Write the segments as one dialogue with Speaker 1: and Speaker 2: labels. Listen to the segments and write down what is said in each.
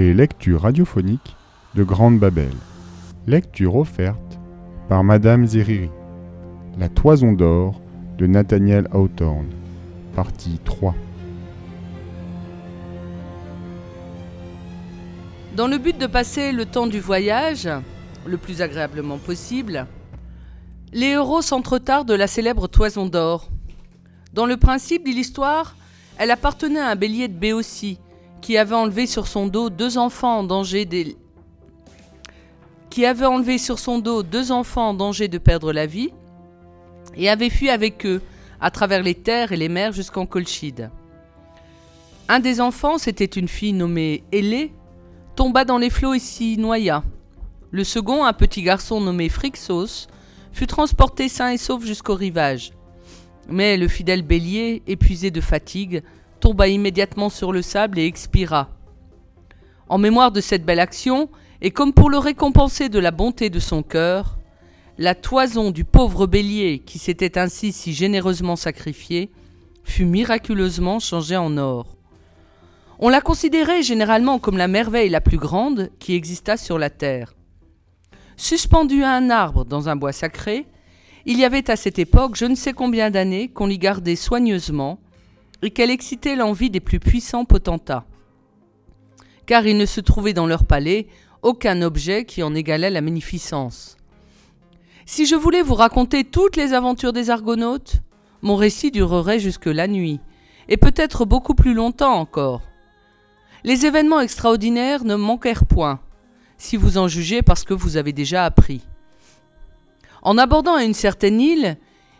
Speaker 1: les lectures radiophoniques de Grande Babel. Lecture offerte par Madame Zeriri. La Toison d'or de Nathaniel Hawthorne. Partie 3.
Speaker 2: Dans le but de passer le temps du voyage, le plus agréablement possible, les héros s'entretardent de la célèbre Toison d'or. Dans le principe de l'histoire, elle appartenait à un bélier de Béotie, qui avait enlevé sur son dos deux enfants en danger de perdre la vie, et avait fui avec eux à travers les terres et les mers jusqu'en Colchide. Un des enfants, c'était une fille nommée Hélé, tomba dans les flots et s'y noya. Le second, un petit garçon nommé Phrixos, fut transporté sain et sauf jusqu'au rivage. Mais le fidèle bélier, épuisé de fatigue, tomba immédiatement sur le sable et expira. En mémoire de cette belle action, et comme pour le récompenser de la bonté de son cœur, la toison du pauvre bélier qui s'était ainsi si généreusement sacrifié fut miraculeusement changée en or. On la considérait généralement comme la merveille la plus grande qui exista sur la terre. Suspendue à un arbre dans un bois sacré, il y avait à cette époque je ne sais combien d'années qu'on l'y gardait soigneusement et qu'elle excitait l'envie des plus puissants potentats. Car il ne se trouvait dans leur palais aucun objet qui en égalait la magnificence. Si je voulais vous raconter toutes les aventures des Argonautes, mon récit durerait jusque la nuit, et peut-être beaucoup plus longtemps encore. Les événements extraordinaires ne manquèrent point, si vous en jugez parce que vous avez déjà appris. En abordant une certaine île,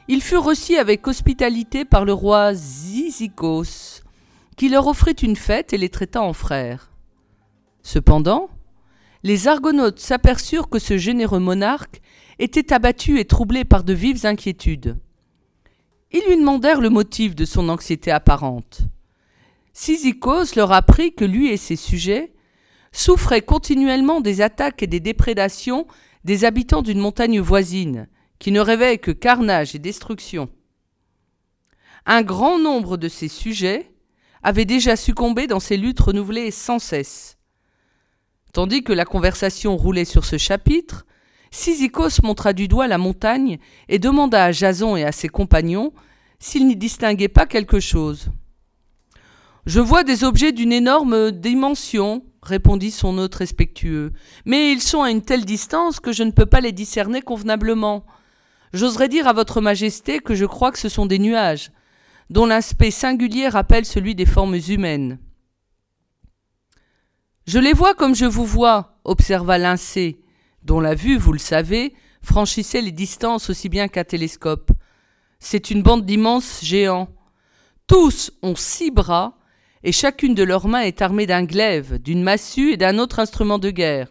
Speaker 2: ils furent reçus avec hospitalité par le roi Zizikos, qui leur offrit une fête et les traita en frères. Cependant, les Argonautes s'aperçurent que ce généreux monarque était abattu et troublé par de vives inquiétudes. Ils lui demandèrent le motif de son anxiété apparente. Cyzicos leur apprit que lui et ses sujets souffraient continuellement des attaques et des déprédations des habitants d'une montagne voisine, qui ne rêvait que carnage et destruction. Un grand nombre de ces sujets avaient déjà succombé dans ces luttes renouvelées sans cesse. Tandis que la conversation roulait sur ce chapitre, Cyzicos montra du doigt la montagne et demanda à Jason et à ses compagnons s'ils n'y distinguaient pas quelque chose. Je vois des objets d'une énorme dimension, répondit son hôte respectueux, mais ils sont à une telle distance que je ne peux pas les discerner convenablement. J'oserais dire à votre majesté que je crois que ce sont des nuages, dont l'aspect singulier rappelle celui des formes humaines. Je les vois comme je vous vois, observa Lincé, dont la vue, vous le savez, franchissait les distances aussi bien qu'un télescope. C'est une bande d'immenses géants. Tous ont six bras, et chacune de leurs mains est armée d'un glaive, d'une massue et d'un autre instrument de guerre.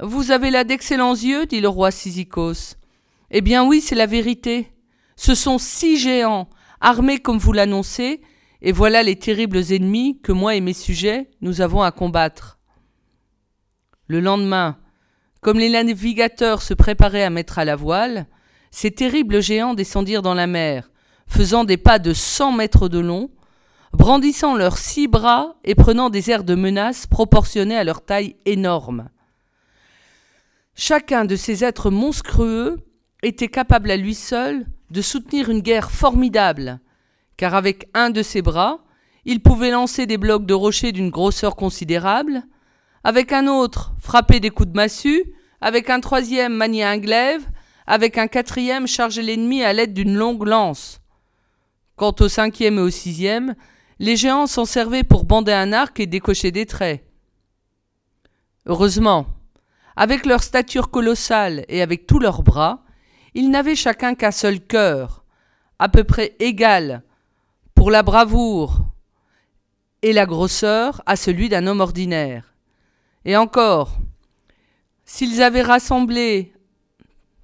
Speaker 2: Vous avez là d'excellents yeux, dit le roi Cyzicos. Eh bien oui, c'est la vérité. Ce sont six géants, armés comme vous l'annoncez, et voilà les terribles ennemis que moi et mes sujets nous avons à combattre. Le lendemain, comme les navigateurs se préparaient à mettre à la voile, ces terribles géants descendirent dans la mer, faisant des pas de cent mètres de long, brandissant leurs six bras et prenant des airs de menace proportionnés à leur taille énorme. Chacun de ces êtres monstrueux était capable à lui seul de soutenir une guerre formidable, car avec un de ses bras, il pouvait lancer des blocs de rochers d'une grosseur considérable, avec un autre frapper des coups de massue, avec un troisième manier un glaive, avec un quatrième charger l'ennemi à l'aide d'une longue lance. Quant au cinquième et au sixième, les géants s'en servaient pour bander un arc et décocher des traits. Heureusement, avec leur stature colossale et avec tous leurs bras, ils n'avaient chacun qu'un seul cœur, à peu près égal pour la bravoure et la grosseur à celui d'un homme ordinaire. Et encore, s'ils avaient rassemblé,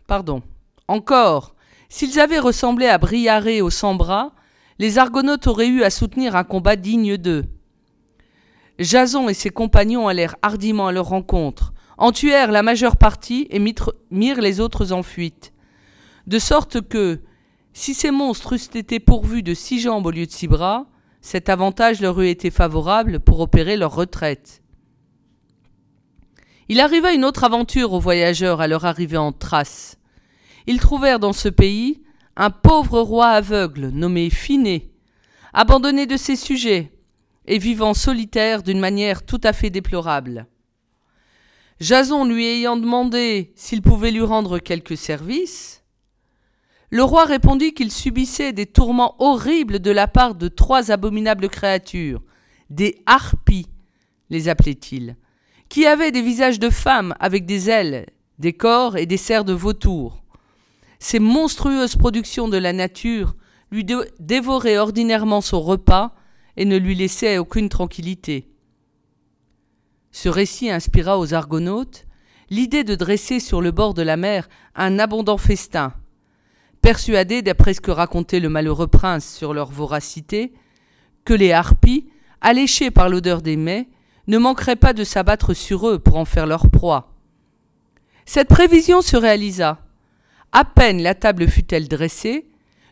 Speaker 2: pardon, encore, s'ils avaient ressemblé à Briaré aux cent bras, les Argonautes auraient eu à soutenir un combat digne d'eux. Jason et ses compagnons allèrent hardiment à leur rencontre, en tuèrent la majeure partie et mirent les autres en fuite de sorte que, si ces monstres eussent été pourvus de six jambes au lieu de six bras, cet avantage leur eût été favorable pour opérer leur retraite. Il arriva une autre aventure aux voyageurs à leur arrivée en Thrace. Ils trouvèrent dans ce pays un pauvre roi aveugle nommé Finé, abandonné de ses sujets et vivant solitaire d'une manière tout à fait déplorable. Jason lui ayant demandé s'il pouvait lui rendre quelques services, le roi répondit qu'il subissait des tourments horribles de la part de trois abominables créatures, des harpies, les appelait-il, qui avaient des visages de femmes avec des ailes, des corps et des serres de vautours. Ces monstrueuses productions de la nature lui dévoraient ordinairement son repas et ne lui laissaient aucune tranquillité. Ce récit inspira aux argonautes l'idée de dresser sur le bord de la mer un abondant festin. Persuadés, d'après ce que racontait le malheureux prince sur leur voracité, que les harpies, alléchées par l'odeur des mets, ne manqueraient pas de s'abattre sur eux pour en faire leur proie. Cette prévision se réalisa. À peine la table fut-elle dressée,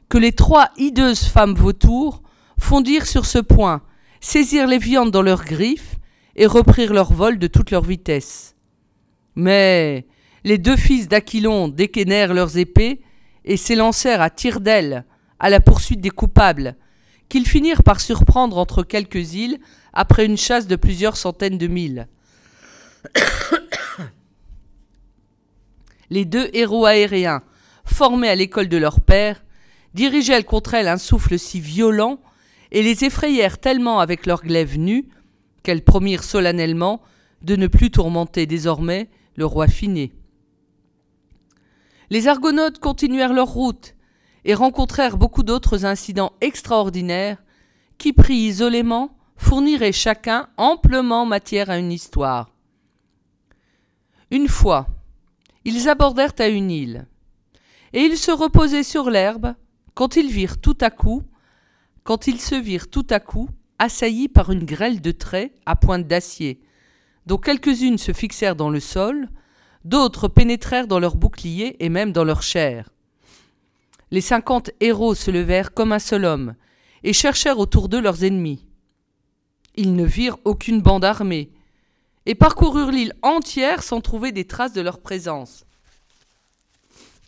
Speaker 2: que les trois hideuses femmes vautours fondirent sur ce point, saisirent les viandes dans leurs griffes et reprirent leur vol de toute leur vitesse. Mais les deux fils d'Aquilon dégainèrent leurs épées et s'élancèrent à tire d'aile à la poursuite des coupables, qu'ils finirent par surprendre entre quelques îles après une chasse de plusieurs centaines de milles. Les deux héros aériens, formés à l'école de leur père, dirigèrent contre elles un souffle si violent et les effrayèrent tellement avec leurs glaives nus qu'elles promirent solennellement de ne plus tourmenter désormais le roi Finé. Les Argonautes continuèrent leur route et rencontrèrent beaucoup d'autres incidents extraordinaires qui, pris isolément, fourniraient chacun amplement matière à une histoire. Une fois, ils abordèrent à une île, et ils se reposaient sur l'herbe quand ils virent tout à coup, quand ils se virent tout à coup assaillis par une grêle de traits à pointe d'acier, dont quelques-unes se fixèrent dans le sol, d'autres pénétrèrent dans leurs boucliers et même dans leur chair. Les cinquante héros se levèrent comme un seul homme, et cherchèrent autour d'eux leurs ennemis. Ils ne virent aucune bande armée, et parcoururent l'île entière sans trouver des traces de leur présence.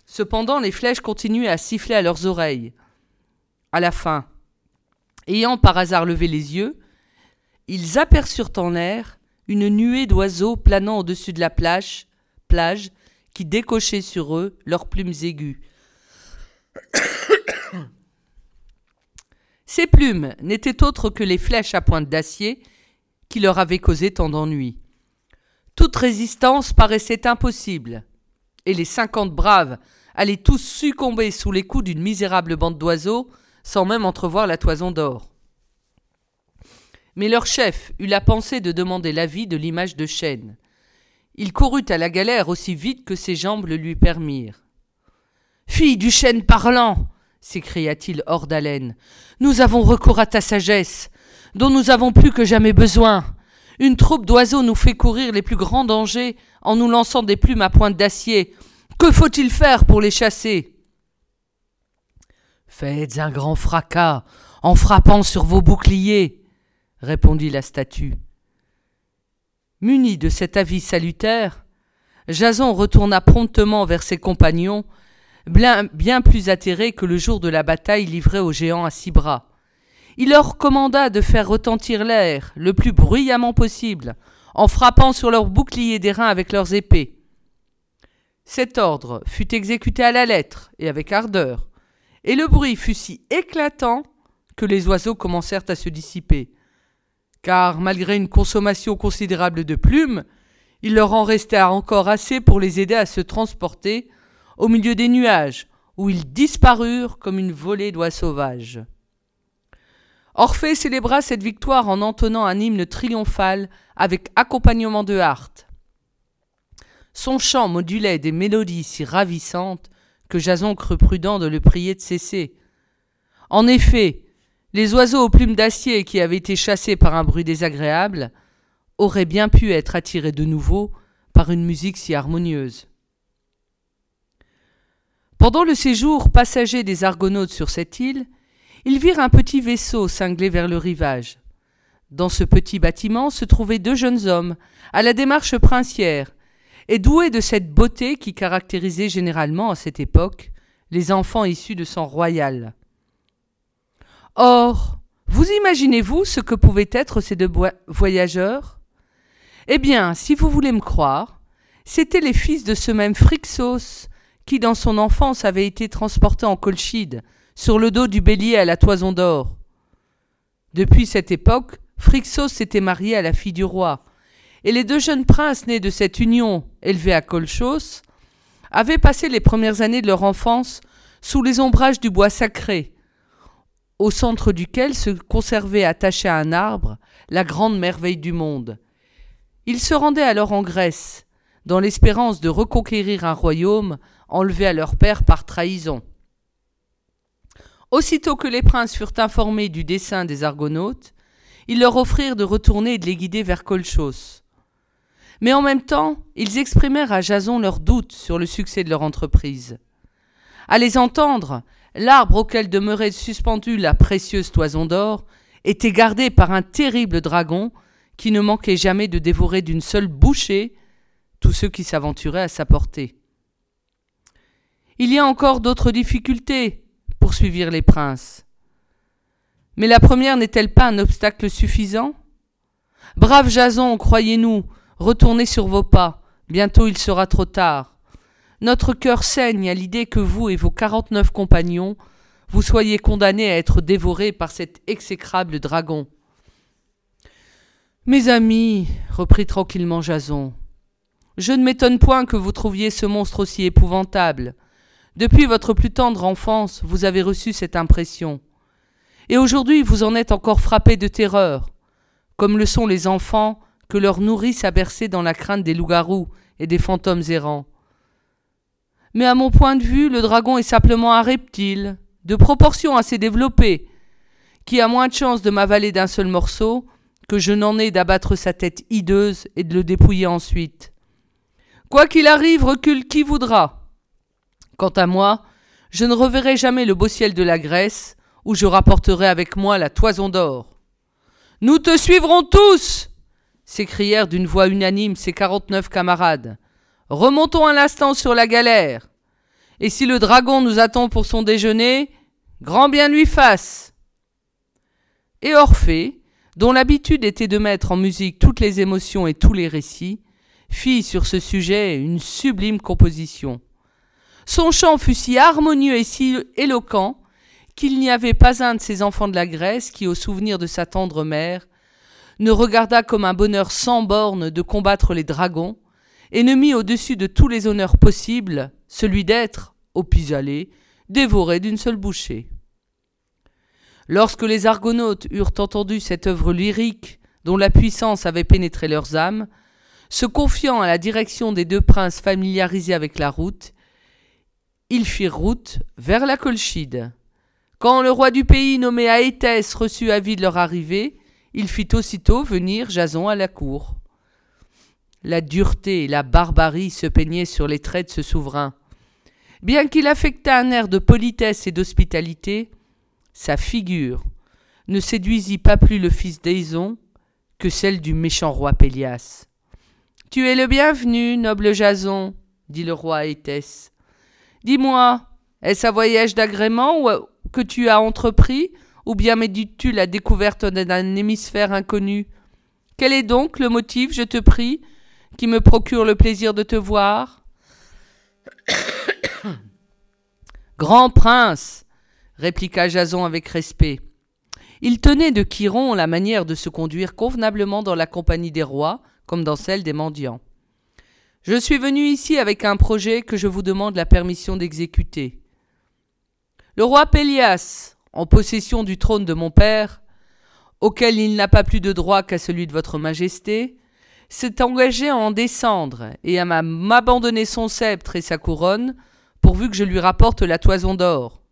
Speaker 2: Cependant, les flèches continuaient à siffler à leurs oreilles. À la fin, ayant par hasard levé les yeux, ils aperçurent en l'air une nuée d'oiseaux planant au-dessus de la plage, plage qui décochaient sur eux leurs plumes aiguës. Ces plumes n'étaient autres que les flèches à pointe d'acier qui leur avaient causé tant d'ennuis. Toute résistance paraissait impossible, et les cinquante braves allaient tous succomber sous les coups d'une misérable bande d'oiseaux sans même entrevoir la toison d'or. Mais leur chef eut la pensée de demander l'avis de l'image de chêne. Il courut à la galère aussi vite que ses jambes le lui permirent. Fille du chêne parlant s'écria-t-il hors d'haleine, nous avons recours à ta sagesse, dont nous avons plus que jamais besoin. Une troupe d'oiseaux nous fait courir les plus grands dangers en nous lançant des plumes à pointe d'acier. Que faut-il faire pour les chasser Faites un grand fracas en frappant sur vos boucliers, répondit la statue. Muni de cet avis salutaire, Jason retourna promptement vers ses compagnons bien, plus atterré que le jour de la bataille livrée aux géants à six bras. Il leur commanda de faire retentir l'air le plus bruyamment possible, en frappant sur leurs boucliers d'airain avec leurs épées. Cet ordre fut exécuté à la lettre et avec ardeur, et le bruit fut si éclatant que les oiseaux commencèrent à se dissiper. Car malgré une consommation considérable de plumes, il leur en restait encore assez pour les aider à se transporter au milieu des nuages, où ils disparurent comme une volée d'oies sauvages. Orphée célébra cette victoire en entonnant un hymne triomphal avec accompagnement de harpe. Son chant modulait des mélodies si ravissantes que Jason crut prudent de le prier de cesser. En effet, les oiseaux aux plumes d'acier qui avaient été chassés par un bruit désagréable auraient bien pu être attirés de nouveau par une musique si harmonieuse. Pendant le séjour passager des Argonautes sur cette île, ils virent un petit vaisseau cinglé vers le rivage. Dans ce petit bâtiment se trouvaient deux jeunes hommes, à la démarche princière, et doué de cette beauté qui caractérisait généralement à cette époque les enfants issus de sang royal. Or, vous imaginez-vous ce que pouvaient être ces deux voyageurs? Eh bien, si vous voulez me croire, c'étaient les fils de ce même Phrixos qui, dans son enfance, avait été transporté en colchide, sur le dos du bélier à la toison d'or. Depuis cette époque, Phrixos s'était marié à la fille du roi, et les deux jeunes princes nés de cette union, élevés à Colchos, avaient passé les premières années de leur enfance sous les ombrages du bois sacré, au centre duquel se conservait attachée à un arbre la grande merveille du monde. Ils se rendaient alors en Grèce, dans l'espérance de reconquérir un royaume enlevé à leur père par trahison. Aussitôt que les princes furent informés du dessein des Argonautes, ils leur offrirent de retourner et de les guider vers Colchos. Mais en même temps, ils exprimèrent à Jason leurs doutes sur le succès de leur entreprise. À les entendre, l'arbre auquel demeurait suspendue la précieuse toison d'or était gardé par un terrible dragon qui ne manquait jamais de dévorer d'une seule bouchée tous ceux qui s'aventuraient à sa portée. Il y a encore d'autres difficultés, poursuivirent les princes. Mais la première n'est-elle pas un obstacle suffisant? Brave Jason, croyez-nous, retournez sur vos pas, bientôt il sera trop tard. Notre cœur saigne à l'idée que vous et vos quarante-neuf compagnons vous soyez condamnés à être dévorés par cet exécrable dragon. Mes amis, reprit tranquillement Jason, je ne m'étonne point que vous trouviez ce monstre aussi épouvantable. Depuis votre plus tendre enfance, vous avez reçu cette impression. Et aujourd'hui, vous en êtes encore frappé de terreur, comme le sont les enfants que leur nourrice a bercés dans la crainte des loups-garous et des fantômes errants. Mais à mon point de vue, le dragon est simplement un reptile, de proportions assez développées, qui a moins de chance de m'avaler d'un seul morceau que je n'en ai d'abattre sa tête hideuse et de le dépouiller ensuite. Quoi qu'il arrive, recule qui voudra. Quant à moi, je ne reverrai jamais le beau ciel de la Grèce, où je rapporterai avec moi la toison d'or. Nous te suivrons tous s'écrièrent d'une voix unanime ses quarante-neuf camarades. Remontons un instant sur la galère. Et si le dragon nous attend pour son déjeuner, grand bien lui fasse. Et Orphée, dont l'habitude était de mettre en musique toutes les émotions et tous les récits, fit sur ce sujet une sublime composition. Son chant fut si harmonieux et si éloquent qu'il n'y avait pas un de ces enfants de la Grèce qui, au souvenir de sa tendre mère, ne regarda comme un bonheur sans bornes de combattre les dragons, et ne mit au-dessus de tous les honneurs possibles celui d'être, au pis-aller, dévoré d'une seule bouchée. Lorsque les Argonautes eurent entendu cette œuvre lyrique dont la puissance avait pénétré leurs âmes, se confiant à la direction des deux princes familiarisés avec la route, ils firent route vers la Colchide. Quand le roi du pays nommé Aétès reçut avis de leur arrivée, il fit aussitôt venir Jason à la cour. La dureté et la barbarie se peignaient sur les traits de ce souverain. Bien qu'il affectât un air de politesse et d'hospitalité, sa figure ne séduisit pas plus le fils d'Aison que celle du méchant roi Pélias. Tu es le bienvenu, noble Jason, dit le roi à Dis-moi, est-ce un voyage d'agrément que tu as entrepris, ou bien médites-tu la découverte d'un hémisphère inconnu? Quel est donc le motif, je te prie, qui me procure le plaisir de te voir Grand prince, répliqua Jason avec respect. Il tenait de Chiron la manière de se conduire convenablement dans la compagnie des rois, comme dans celle des mendiants. Je suis venu ici avec un projet que je vous demande la permission d'exécuter. Le roi Pélias, en possession du trône de mon père, auquel il n'a pas plus de droit qu'à celui de votre majesté, s'est engagé à en descendre et à m'abandonner son sceptre et sa couronne, pourvu que je lui rapporte la toison d'or.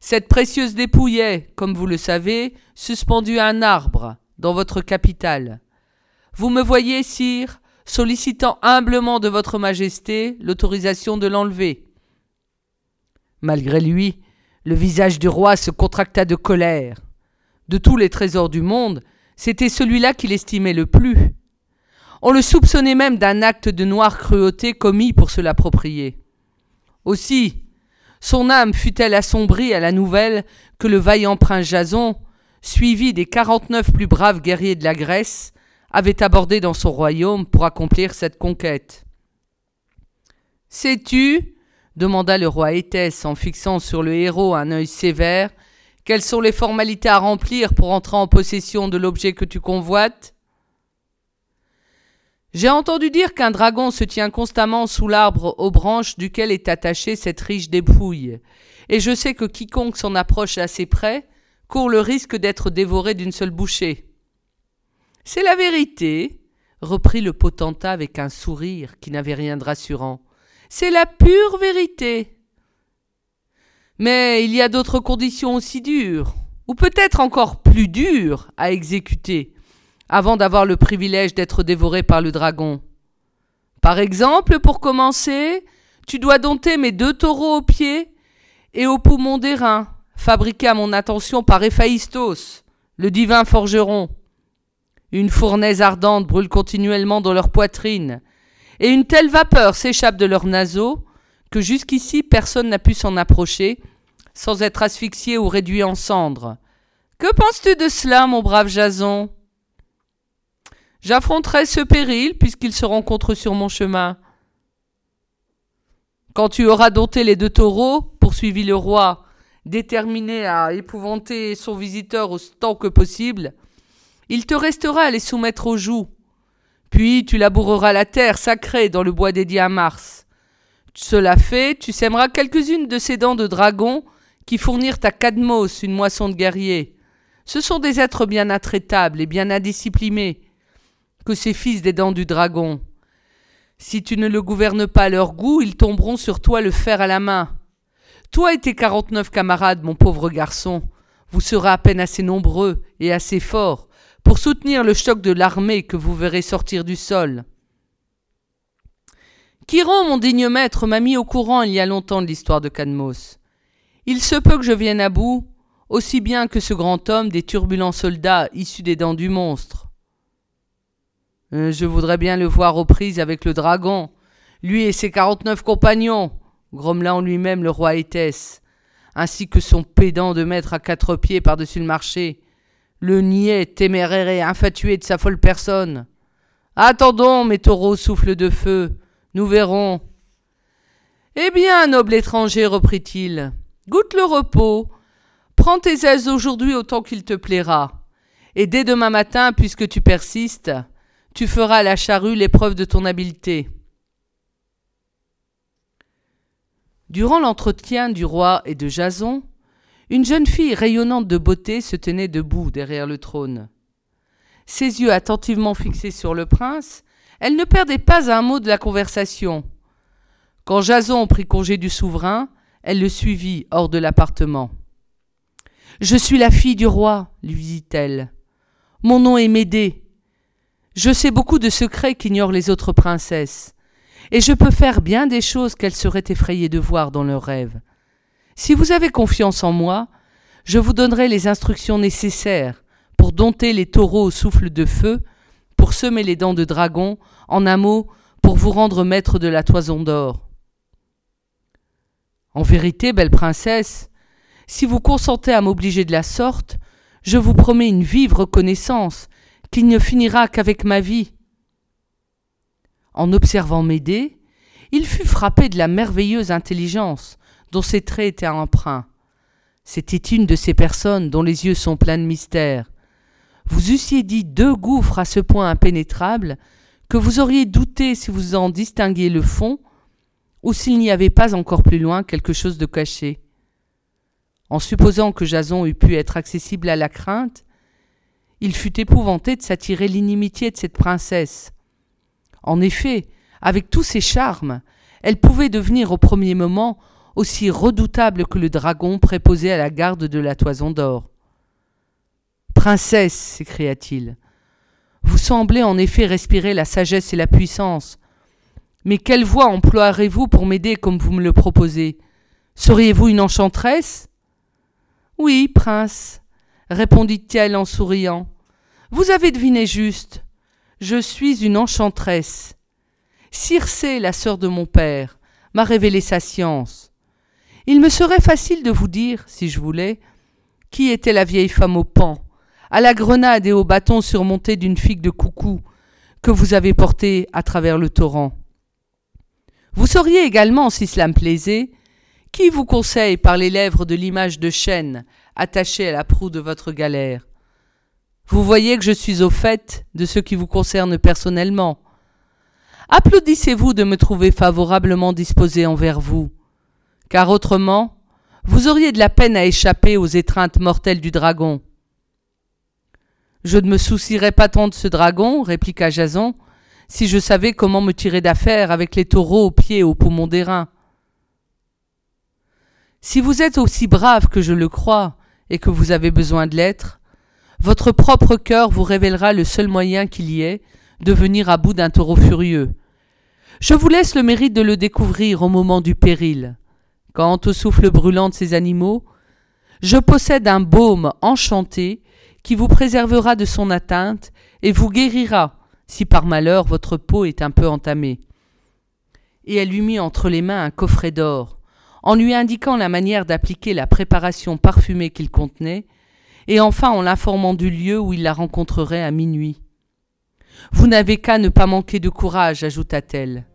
Speaker 2: Cette précieuse dépouille est, comme vous le savez, suspendue à un arbre dans votre capitale. Vous me voyez, sire, sollicitant humblement de votre majesté l'autorisation de l'enlever. Malgré lui, le visage du roi se contracta de colère. De tous les trésors du monde, c'était celui-là qu'il estimait le plus. On le soupçonnait même d'un acte de noire cruauté commis pour se l'approprier. Aussi, son âme fut-elle assombrie à la nouvelle que le vaillant prince Jason, suivi des quarante-neuf plus braves guerriers de la Grèce, avait abordé dans son royaume pour accomplir cette conquête. Sais-tu, demanda le roi Éthès en fixant sur le héros un œil sévère, quelles sont les formalités à remplir pour entrer en possession de l'objet que tu convoites? J'ai entendu dire qu'un dragon se tient constamment sous l'arbre aux branches duquel est attachée cette riche dépouille, et je sais que quiconque s'en approche assez près court le risque d'être dévoré d'une seule bouchée. C'est la vérité, reprit le potentat avec un sourire qui n'avait rien de rassurant. C'est la pure vérité. Mais il y a d'autres conditions aussi dures, ou peut-être encore plus dures, à exécuter, avant d'avoir le privilège d'être dévoré par le dragon. Par exemple, pour commencer, tu dois dompter mes deux taureaux aux pieds et aux poumons d'airain, fabriqués à mon attention par Héphaïstos, le divin forgeron. Une fournaise ardente brûle continuellement dans leur poitrine, et une telle vapeur s'échappe de leurs naseaux que jusqu'ici personne n'a pu s'en approcher sans être asphyxié ou réduit en cendres. Que penses-tu de cela, mon brave Jason? J'affronterai ce péril puisqu'il se rencontre sur mon chemin. Quand tu auras dompté les deux taureaux, poursuivit le roi, déterminé à épouvanter son visiteur autant que possible, il te restera à les soumettre aux joues. Puis tu laboureras la terre sacrée dans le bois dédié à Mars. Cela fait, tu sèmeras quelques-unes de ces dents de dragon qui fournirent à Cadmos une moisson de guerriers. Ce sont des êtres bien intraitables et bien indisciplinés que ces fils des dents du dragon. Si tu ne le gouvernes pas à leur goût, ils tomberont sur toi le fer à la main. Toi et tes quarante-neuf camarades, mon pauvre garçon, vous serez à peine assez nombreux et assez forts pour soutenir le choc de l'armée que vous verrez sortir du sol. Chiron, mon digne maître, m'a mis au courant il y a longtemps de l'histoire de Cadmos. Il se peut que je vienne à bout, aussi bien que ce grand homme des turbulents soldats issus des dents du monstre. Euh, je voudrais bien le voir aux prises avec le dragon, lui et ses quarante-neuf compagnons, grommela en lui-même le roi Éthès, ainsi que son pédant de maître à quatre pieds par-dessus le marché, le niais, téméraire et infatué de sa folle personne. Attendons, mes taureaux souffle de feu, nous verrons. Eh bien, noble étranger, reprit-il, goûte le repos, prends tes aises aujourd'hui autant qu'il te plaira, et dès demain matin, puisque tu persistes, tu feras à la charrue l'épreuve de ton habileté. Durant l'entretien du roi et de Jason, une jeune fille rayonnante de beauté se tenait debout derrière le trône. Ses yeux attentivement fixés sur le prince, elle ne perdait pas un mot de la conversation. Quand Jason prit congé du souverain, elle le suivit hors de l'appartement. Je suis la fille du roi, lui dit-elle. Mon nom est Médée. Je sais beaucoup de secrets qu'ignorent les autres princesses, et je peux faire bien des choses qu'elles seraient effrayées de voir dans leurs rêves. Si vous avez confiance en moi, je vous donnerai les instructions nécessaires pour dompter les taureaux au souffle de feu, pour semer les dents de dragon, en un mot, pour vous rendre maître de la toison d'or. En vérité, belle princesse, si vous consentez à m'obliger de la sorte, je vous promets une vive reconnaissance, qui ne finira qu'avec ma vie. En observant Médée, il fut frappé de la merveilleuse intelligence dont ses traits étaient empreints. C'était une de ces personnes dont les yeux sont pleins de mystère. Vous eussiez dit deux gouffres à ce point impénétrables que vous auriez douté si vous en distinguiez le fond ou s'il n'y avait pas encore plus loin quelque chose de caché. En supposant que Jason eût pu être accessible à la crainte, il fut épouvanté de s'attirer l'inimitié de cette princesse. En effet, avec tous ses charmes, elle pouvait devenir au premier moment aussi redoutable que le dragon préposé à la garde de la toison d'or. Princesse, s'écria-t-il, vous semblez en effet respirer la sagesse et la puissance. Mais quelle voie emploierez-vous pour m'aider comme vous me le proposez? Seriez-vous une enchanteresse? Oui, prince, répondit-elle en souriant. Vous avez deviné juste. Je suis une enchanteresse. Circé, la sœur de mon père, m'a révélé sa science. Il me serait facile de vous dire, si je voulais, qui était la vieille femme au pan, à la grenade et au bâton surmonté d'une figue de coucou, que vous avez portée à travers le torrent. Vous sauriez également, si cela me plaisait, qui vous conseille par les lèvres de l'image de chêne attachée à la proue de votre galère. Vous voyez que je suis au fait de ce qui vous concerne personnellement. Applaudissez-vous de me trouver favorablement disposé envers vous, car autrement, vous auriez de la peine à échapper aux étreintes mortelles du dragon. Je ne me soucierais pas tant de ce dragon, répliqua Jason, si je savais comment me tirer d'affaire avec les taureaux aux pieds et aux poumons d'airain. Si vous êtes aussi brave que je le crois, et que vous avez besoin de l'être, votre propre cœur vous révélera le seul moyen qu'il y ait de venir à bout d'un taureau furieux. Je vous laisse le mérite de le découvrir au moment du péril. Quant au souffle brûlant de ces animaux, je possède un baume enchanté qui vous préservera de son atteinte et vous guérira si par malheur votre peau est un peu entamée. Et elle lui mit entre les mains un coffret d'or, en lui indiquant la manière d'appliquer la préparation parfumée qu'il contenait, et enfin en l'informant du lieu où il la rencontrerait à minuit. Vous n'avez qu'à ne pas manquer de courage, ajouta-t-elle.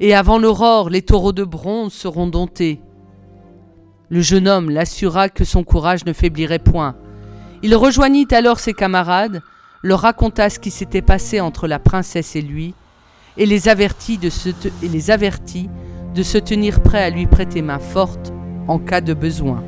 Speaker 2: Et avant l'aurore, les taureaux de bronze seront domptés. Le jeune homme l'assura que son courage ne faiblirait point. Il rejoignit alors ses camarades, leur raconta ce qui s'était passé entre la princesse et lui, et les avertit de se, tenir prêt à lui prêter main forte en cas de besoin.